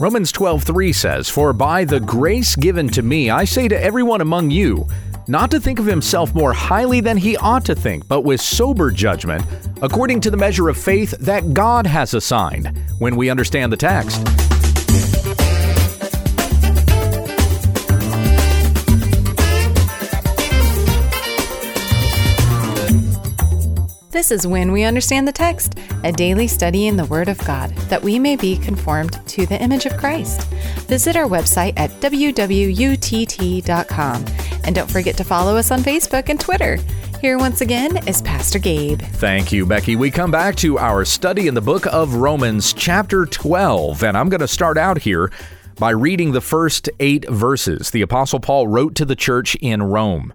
Romans 12:3 says, "For by the grace given to me, I say to everyone among you, not to think of himself more highly than he ought to think, but with sober judgment, according to the measure of faith that God has assigned." When we understand the text, This is When We Understand the Text, a daily study in the Word of God, that we may be conformed to the image of Christ. Visit our website at wwutt.com and don't forget to follow us on Facebook and Twitter. Here once again is Pastor Gabe. Thank you, Becky. We come back to our study in the book of Romans, chapter 12, and I'm going to start out here by reading the first eight verses the Apostle Paul wrote to the church in Rome.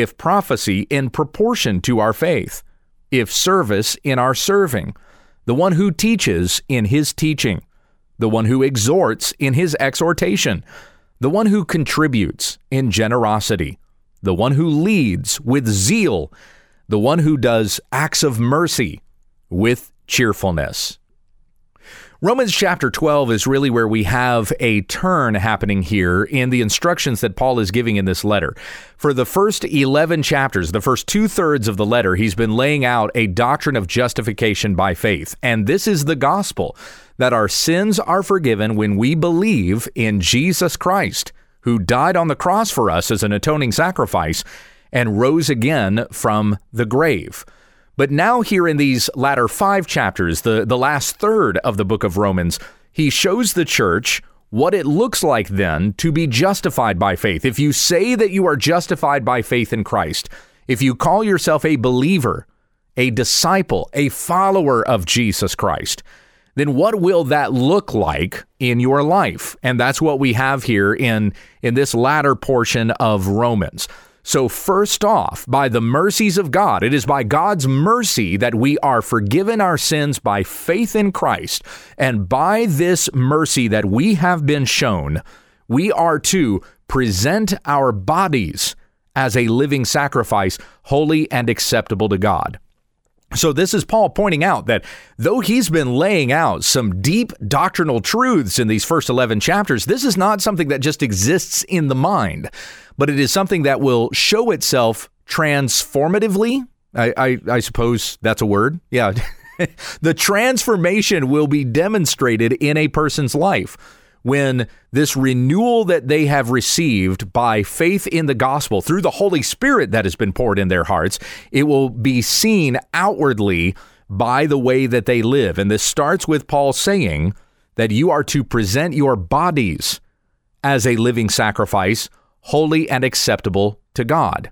if prophecy in proportion to our faith, if service in our serving, the one who teaches in his teaching, the one who exhorts in his exhortation, the one who contributes in generosity, the one who leads with zeal, the one who does acts of mercy with cheerfulness. Romans chapter 12 is really where we have a turn happening here in the instructions that Paul is giving in this letter. For the first 11 chapters, the first two thirds of the letter, he's been laying out a doctrine of justification by faith. And this is the gospel that our sins are forgiven when we believe in Jesus Christ, who died on the cross for us as an atoning sacrifice and rose again from the grave. But now, here in these latter five chapters, the, the last third of the book of Romans, he shows the church what it looks like then to be justified by faith. If you say that you are justified by faith in Christ, if you call yourself a believer, a disciple, a follower of Jesus Christ, then what will that look like in your life? And that's what we have here in, in this latter portion of Romans. So, first off, by the mercies of God, it is by God's mercy that we are forgiven our sins by faith in Christ. And by this mercy that we have been shown, we are to present our bodies as a living sacrifice, holy and acceptable to God. So, this is Paul pointing out that though he's been laying out some deep doctrinal truths in these first 11 chapters, this is not something that just exists in the mind but it is something that will show itself transformatively. I, I, I suppose that's a word. Yeah. the transformation will be demonstrated in a person's life when this renewal that they have received by faith in the gospel through the Holy Spirit that has been poured in their hearts, it will be seen outwardly by the way that they live. And this starts with Paul saying that you are to present your bodies as a living sacrifice, holy and acceptable to God.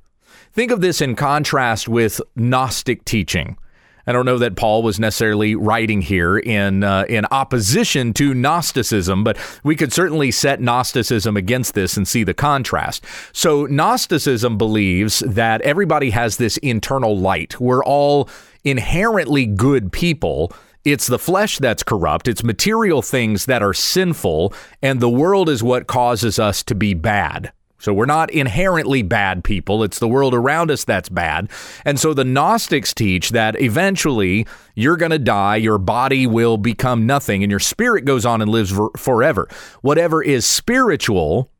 Think of this in contrast with Gnostic teaching. I don't know that Paul was necessarily writing here in uh, in opposition to Gnosticism, but we could certainly set Gnosticism against this and see the contrast. So Gnosticism believes that everybody has this internal light. We're all inherently good people. It's the flesh that's corrupt. It's material things that are sinful, and the world is what causes us to be bad. So we're not inherently bad people. It's the world around us that's bad. And so the Gnostics teach that eventually you're going to die, your body will become nothing, and your spirit goes on and lives forever. Whatever is spiritual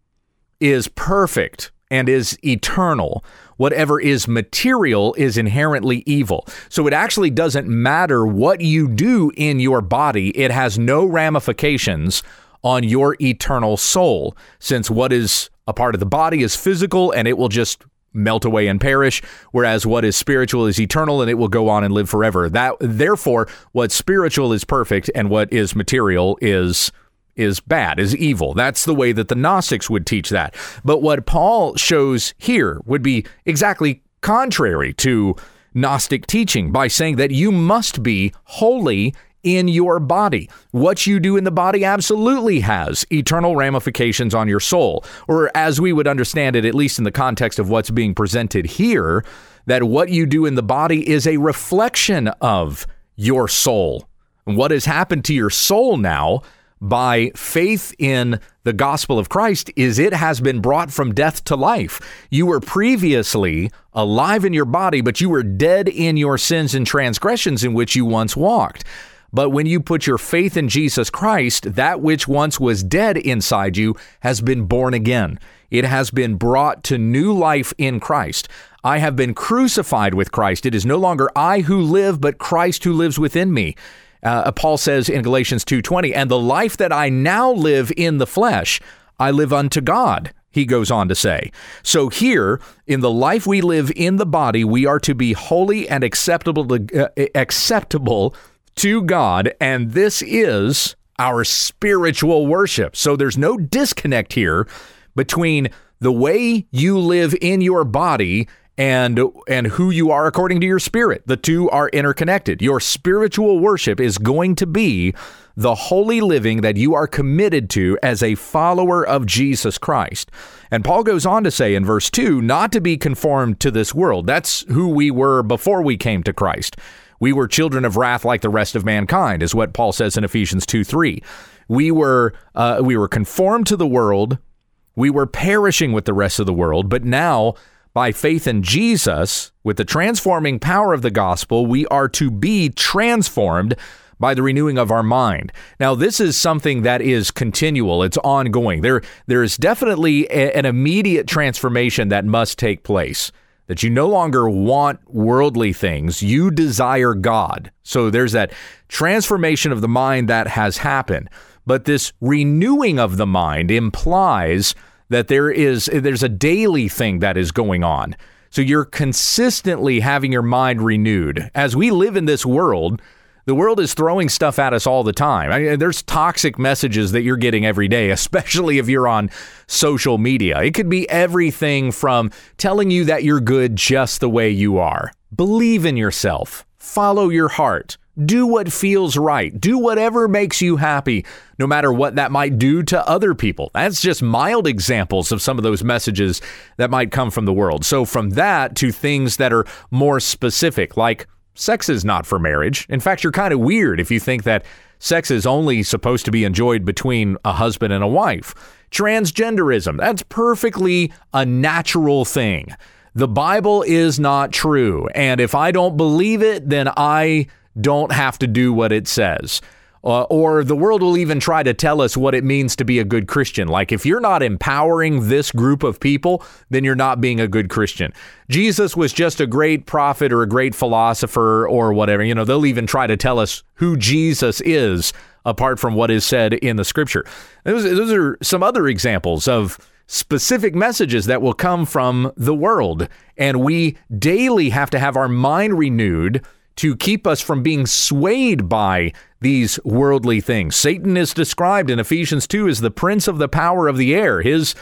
is perfect and is eternal. Whatever is material is inherently evil. So it actually doesn't matter what you do in your body, it has no ramifications on your eternal soul, since what is a part of the body is physical and it will just melt away and perish, whereas what is spiritual is eternal and it will go on and live forever. That therefore, what spiritual is perfect and what is material is is bad, is evil. That's the way that the Gnostics would teach that. But what Paul shows here would be exactly contrary to Gnostic teaching by saying that you must be holy in your body. What you do in the body absolutely has eternal ramifications on your soul. Or, as we would understand it, at least in the context of what's being presented here, that what you do in the body is a reflection of your soul. what has happened to your soul now by faith in the gospel of Christ is it has been brought from death to life. You were previously alive in your body, but you were dead in your sins and transgressions in which you once walked. But when you put your faith in Jesus Christ, that which once was dead inside you has been born again. It has been brought to new life in Christ. I have been crucified with Christ. It is no longer I who live, but Christ who lives within me. Uh, Paul says in Galatians 2:20, "And the life that I now live in the flesh, I live unto God." He goes on to say. So here, in the life we live in the body, we are to be holy and acceptable to, uh, acceptable to God, and this is our spiritual worship. So there's no disconnect here between the way you live in your body and and who you are according to your spirit. The two are interconnected. Your spiritual worship is going to be the holy living that you are committed to as a follower of Jesus Christ. And Paul goes on to say in verse 2, not to be conformed to this world. That's who we were before we came to Christ. We were children of wrath like the rest of mankind, is what Paul says in Ephesians 2 3. We were, uh, we were conformed to the world. We were perishing with the rest of the world, but now by faith in Jesus, with the transforming power of the gospel, we are to be transformed by the renewing of our mind. Now, this is something that is continual, it's ongoing. There, there is definitely a, an immediate transformation that must take place. That you no longer want worldly things, you desire God. So there's that transformation of the mind that has happened. But this renewing of the mind implies that there is there's a daily thing that is going on. So you're consistently having your mind renewed. As we live in this world, the world is throwing stuff at us all the time. I mean, there's toxic messages that you're getting every day, especially if you're on social media. It could be everything from telling you that you're good just the way you are. Believe in yourself. Follow your heart. Do what feels right. Do whatever makes you happy, no matter what that might do to other people. That's just mild examples of some of those messages that might come from the world. So, from that to things that are more specific, like sex is not for marriage. In fact, you're kind of weird if you think that sex is only supposed to be enjoyed between a husband and a wife. Transgenderism, that's perfectly a natural thing. The Bible is not true. And if I don't believe it, then I don't have to do what it says. Uh, or the world will even try to tell us what it means to be a good Christian. Like, if you're not empowering this group of people, then you're not being a good Christian. Jesus was just a great prophet or a great philosopher or whatever. You know, they'll even try to tell us who Jesus is apart from what is said in the scripture. Those, those are some other examples of specific messages that will come from the world. And we daily have to have our mind renewed to keep us from being swayed by these worldly things. Satan is described in Ephesians 2 as the prince of the power of the air. His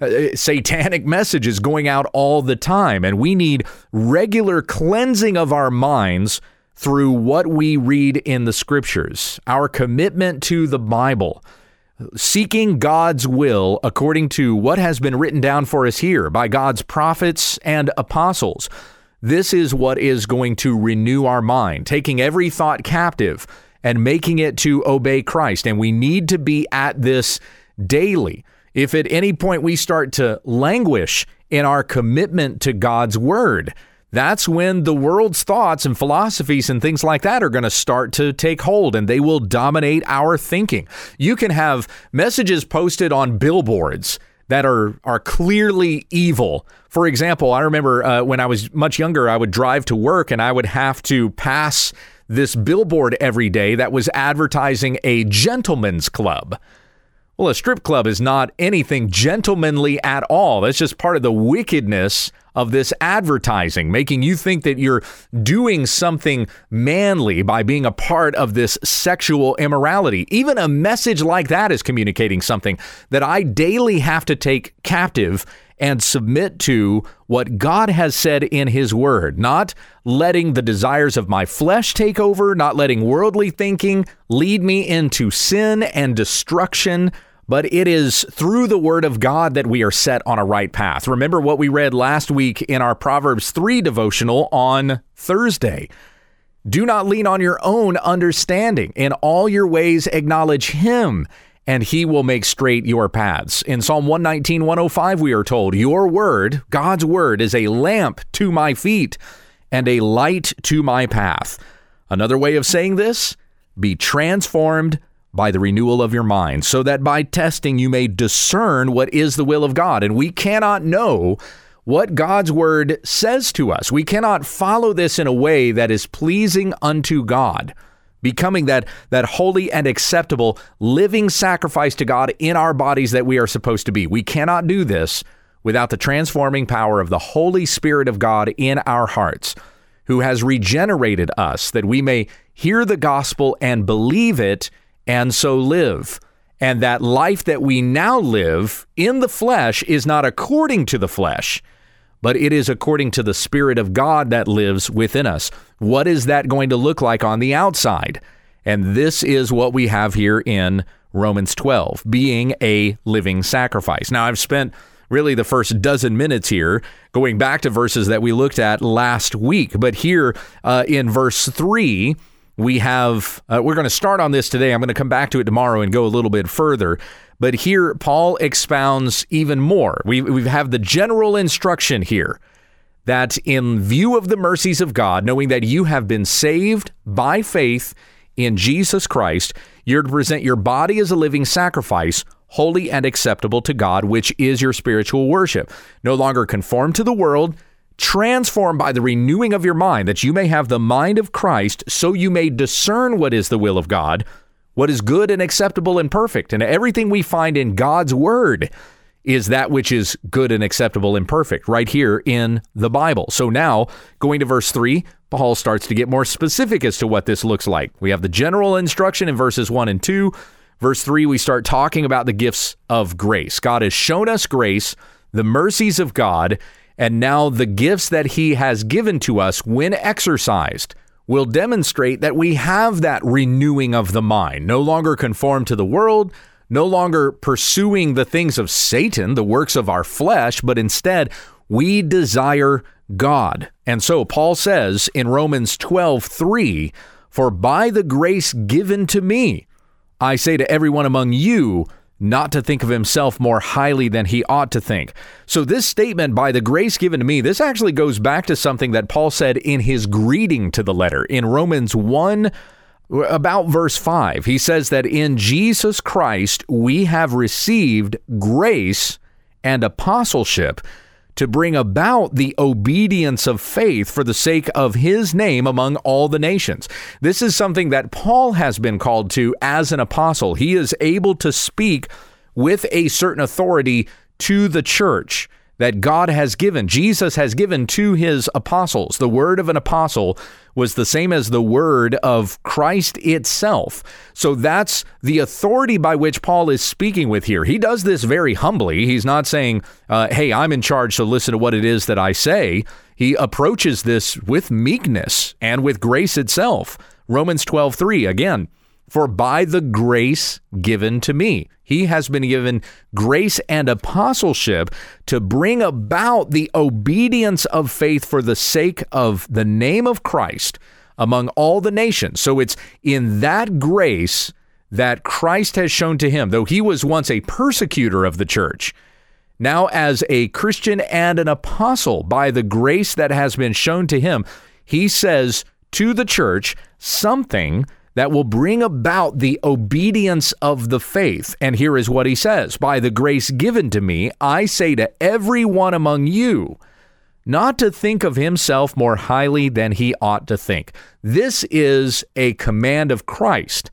uh, satanic message is going out all the time, and we need regular cleansing of our minds through what we read in the scriptures, our commitment to the Bible, seeking God's will according to what has been written down for us here by God's prophets and apostles. This is what is going to renew our mind, taking every thought captive and making it to obey Christ. And we need to be at this daily. If at any point we start to languish in our commitment to God's word, that's when the world's thoughts and philosophies and things like that are going to start to take hold and they will dominate our thinking. You can have messages posted on billboards that are are clearly evil. For example, I remember uh, when I was much younger, I would drive to work and I would have to pass this billboard every day that was advertising a gentleman's club. Well, a strip club is not anything gentlemanly at all. That's just part of the wickedness of this advertising, making you think that you're doing something manly by being a part of this sexual immorality. Even a message like that is communicating something that I daily have to take captive and submit to what God has said in His Word, not letting the desires of my flesh take over, not letting worldly thinking lead me into sin and destruction but it is through the word of God that we are set on a right path. Remember what we read last week in our Proverbs 3 devotional on Thursday. Do not lean on your own understanding. In all your ways, acknowledge Him, and He will make straight your paths. In Psalm 119, 105, we are told, Your word, God's word, is a lamp to my feet and a light to my path. Another way of saying this, be transformed by the renewal of your mind, so that by testing you may discern what is the will of God. And we cannot know what God's word says to us. We cannot follow this in a way that is pleasing unto God, becoming that, that holy and acceptable living sacrifice to God in our bodies that we are supposed to be. We cannot do this without the transforming power of the Holy Spirit of God in our hearts, who has regenerated us that we may hear the gospel and believe it and so live. And that life that we now live in the flesh is not according to the flesh, but it is according to the Spirit of God that lives within us. What is that going to look like on the outside? And this is what we have here in Romans 12, being a living sacrifice. Now, I've spent really the first dozen minutes here going back to verses that we looked at last week, but here uh, in verse 3, we have uh, we're going to start on this today. I'm going to come back to it tomorrow and go a little bit further. But here paul expounds even more. We, we have the general instruction here that in view of the mercies of god knowing that you have been saved by faith in jesus christ you're to present your body as a living sacrifice holy and acceptable to god which is your spiritual worship. No longer conform to the world transformed by the renewing of your mind, that you may have the mind of Christ, so you may discern what is the will of God, what is good and acceptable and perfect. And everything we find in God's word is that which is good and acceptable and perfect right here in the Bible. So now, going to verse 3, Paul starts to get more specific as to what this looks like. We have the general instruction in verses 1 and 2. Verse 3, we start talking about the gifts of grace. God has shown us grace, the mercies of God, and now the gifts that he has given to us, when exercised, will demonstrate that we have that renewing of the mind, no longer conform to the world, no longer pursuing the things of Satan, the works of our flesh, but instead we desire God. And so Paul says in Romans 12, 3, For by the grace given to me, I say to everyone among you, not to think of himself more highly than he ought to think. So, this statement, by the grace given to me, this actually goes back to something that Paul said in his greeting to the letter in Romans 1, about verse 5. He says that in Jesus Christ we have received grace and apostleship to bring about the obedience of faith for the sake of his name among all the nations. This is something that Paul has been called to as an apostle. He is able to speak with a certain authority to the church that God has given, Jesus has given to his apostles. The word of an apostle was the same as the word of Christ itself. So that's the authority by which Paul is speaking with here. He does this very humbly. He's not saying, uh, hey, I'm in charge, so listen to what it is that I say. He approaches this with meekness and with grace itself. Romans 12, 3, again, for by the grace given to me. He has been given grace and apostleship to bring about the obedience of faith for the sake of the name of Christ among all the nations. So it's in that grace that Christ has shown to him, though he was once a persecutor of the church. Now, as a Christian and an apostle, by the grace that has been shown to him, he says to the church something that will bring about the obedience of the faith. And here is what he says By the grace given to me, I say to every one among you, not to think of himself more highly than he ought to think. This is a command of Christ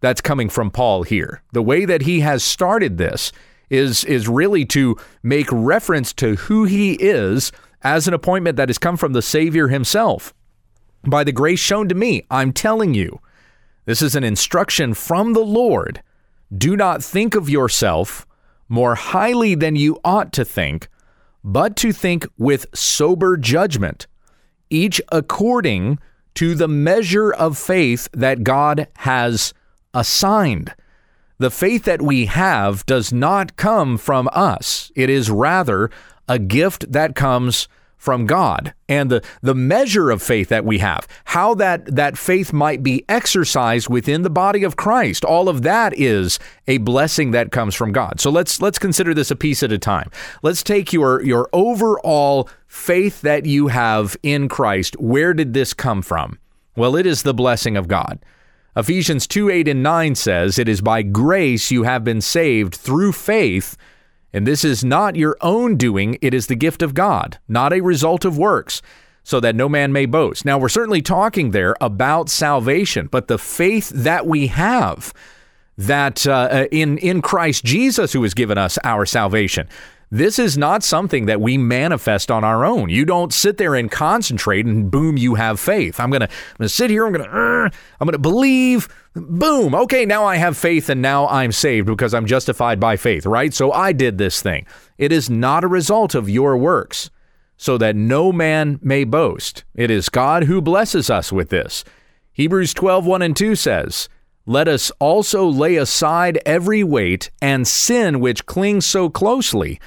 that's coming from Paul here. The way that he has started this is is really to make reference to who he is as an appointment that has come from the Savior himself. By the grace shown to me, I'm telling you, this is an instruction from the Lord. Do not think of yourself more highly than you ought to think, but to think with sober judgment, each according to the measure of faith that God has assigned. The faith that we have does not come from us, it is rather a gift that comes from God and the, the measure of faith that we have, how that, that faith might be exercised within the body of Christ. All of that is a blessing that comes from God. So let's let's consider this a piece at a time. Let's take your your overall faith that you have in Christ. Where did this come from? Well, it is the blessing of God. Ephesians 2 8 and 9 says, It is by grace you have been saved through faith and this is not your own doing, it is the gift of God, not a result of works, so that no man may boast. Now, we're certainly talking there about salvation, but the faith that we have that uh, uh in, in Christ Jesus, who has given us our salvation, this is not something that we manifest on our own. You don't sit there and concentrate and boom, you have faith. I'm gonna, sit here. I'm gonna, uh, I'm gonna believe. Boom. Okay, now I have faith and now I'm saved because I'm justified by faith. Right. So I did this thing. It is not a result of your works, so that no man may boast. It is God who blesses us with this. Hebrews 12, 1 and 2 says. Let us also lay aside every weight and sin which clings so closely,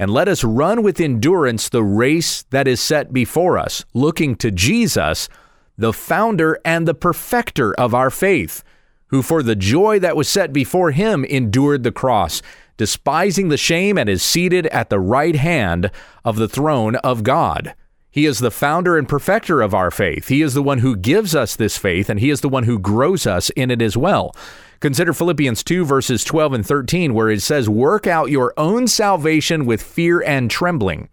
and let us run with endurance the race that is set before us, looking to Jesus, the founder and the perfecter of our faith, who for the joy that was set before him endured the cross, despising the shame, and is seated at the right hand of the throne of God. He is the founder and perfecter of our faith. He is the one who gives us this faith, and He is the one who grows us in it as well. Consider Philippians 2, verses 12 and 13, where it says, Work out your own salvation with fear and trembling,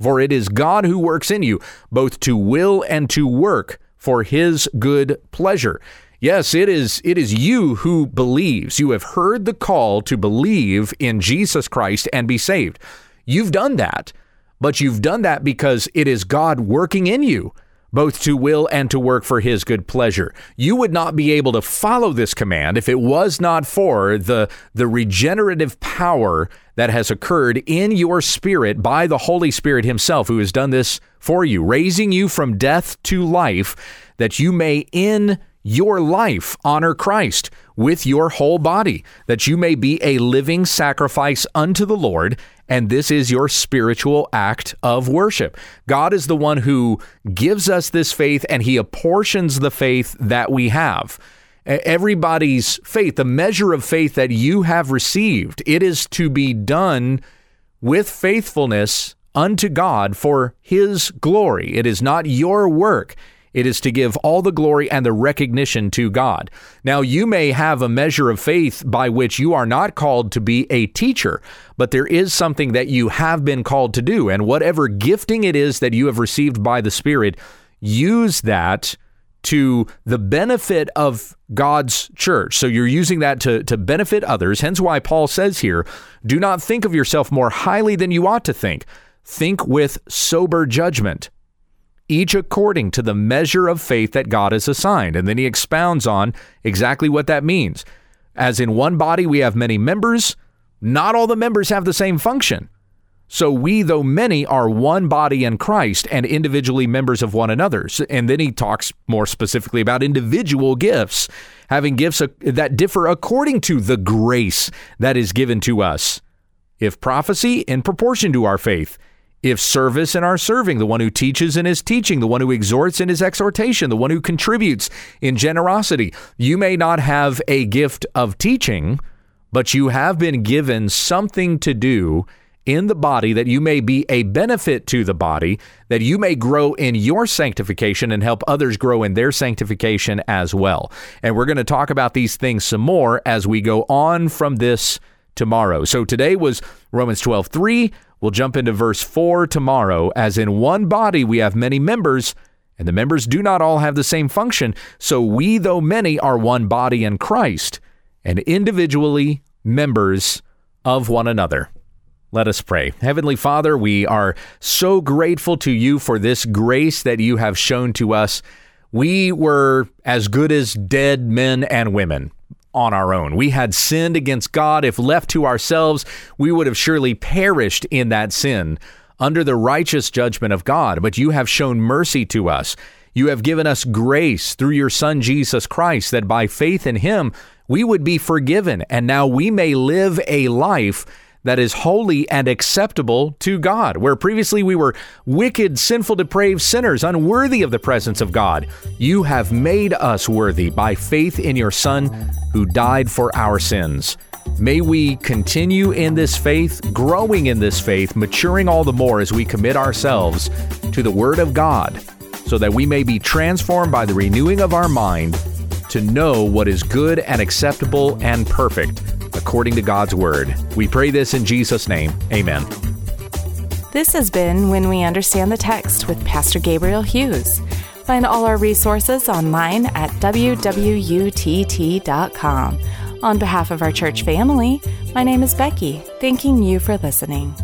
for it is God who works in you, both to will and to work for his good pleasure. Yes, it is it is you who believes. You have heard the call to believe in Jesus Christ and be saved. You've done that, but you've done that because it is God working in you both to will and to work for his good pleasure. You would not be able to follow this command if it was not for the, the regenerative power that has occurred in your spirit by the Holy Spirit himself, who has done this for you, raising you from death to life, that you may in your life honor Christ with your whole body, that you may be a living sacrifice unto the Lord and this is your spiritual act of worship. God is the one who gives us this faith and he apportions the faith that we have. Everybody's faith, the measure of faith that you have received, it is to be done with faithfulness unto God for his glory. It is not your work. It is to give all the glory and the recognition to God. Now, you may have a measure of faith by which you are not called to be a teacher, but there is something that you have been called to do. And whatever gifting it is that you have received by the Spirit, use that to the benefit of God's church. So you're using that to, to benefit others. Hence why Paul says here do not think of yourself more highly than you ought to think. Think with sober judgment each according to the measure of faith that God has assigned. And then he expounds on exactly what that means. As in one body, we have many members, not all the members have the same function. So we, though many, are one body in Christ and individually members of one another. And then he talks more specifically about individual gifts, having gifts uh, that differ according to the grace that is given to us. If prophecy, in proportion to our faith if service in our serving, the one who teaches in his teaching, the one who exhorts in his exhortation, the one who contributes in generosity. You may not have a gift of teaching, but you have been given something to do in the body that you may be a benefit to the body, that you may grow in your sanctification and help others grow in their sanctification as well. And we're going to talk about these things some more as we go on from this tomorrow. So today was Romans 12 3. We'll jump into verse 4 tomorrow. As in one body we have many members, and the members do not all have the same function. So we, though many, are one body in Christ, and individually members of one another. Let us pray. Heavenly Father, we are so grateful to you for this grace that you have shown to us. We were as good as dead men and women on our own. We had sinned against God. If left to ourselves, we would have surely perished in that sin under the righteous judgment of God. But you have shown mercy to us. You have given us grace through your Son, Jesus Christ, that by faith in him, we would be forgiven. And now we may live a life that is holy and acceptable to God. Where previously we were wicked, sinful, depraved sinners, unworthy of the presence of God, you have made us worthy by faith in your Son who died for our sins. May we continue in this faith, growing in this faith, maturing all the more as we commit ourselves to the Word of God, so that we may be transformed by the renewing of our mind to know what is good and acceptable and perfect according to God's Word. We pray this in Jesus' name. Amen. This has been When We Understand the Text with Pastor Gabriel Hughes. Find all our resources online at wwutt.com. On behalf of our church family, my name is Becky, thanking you for listening.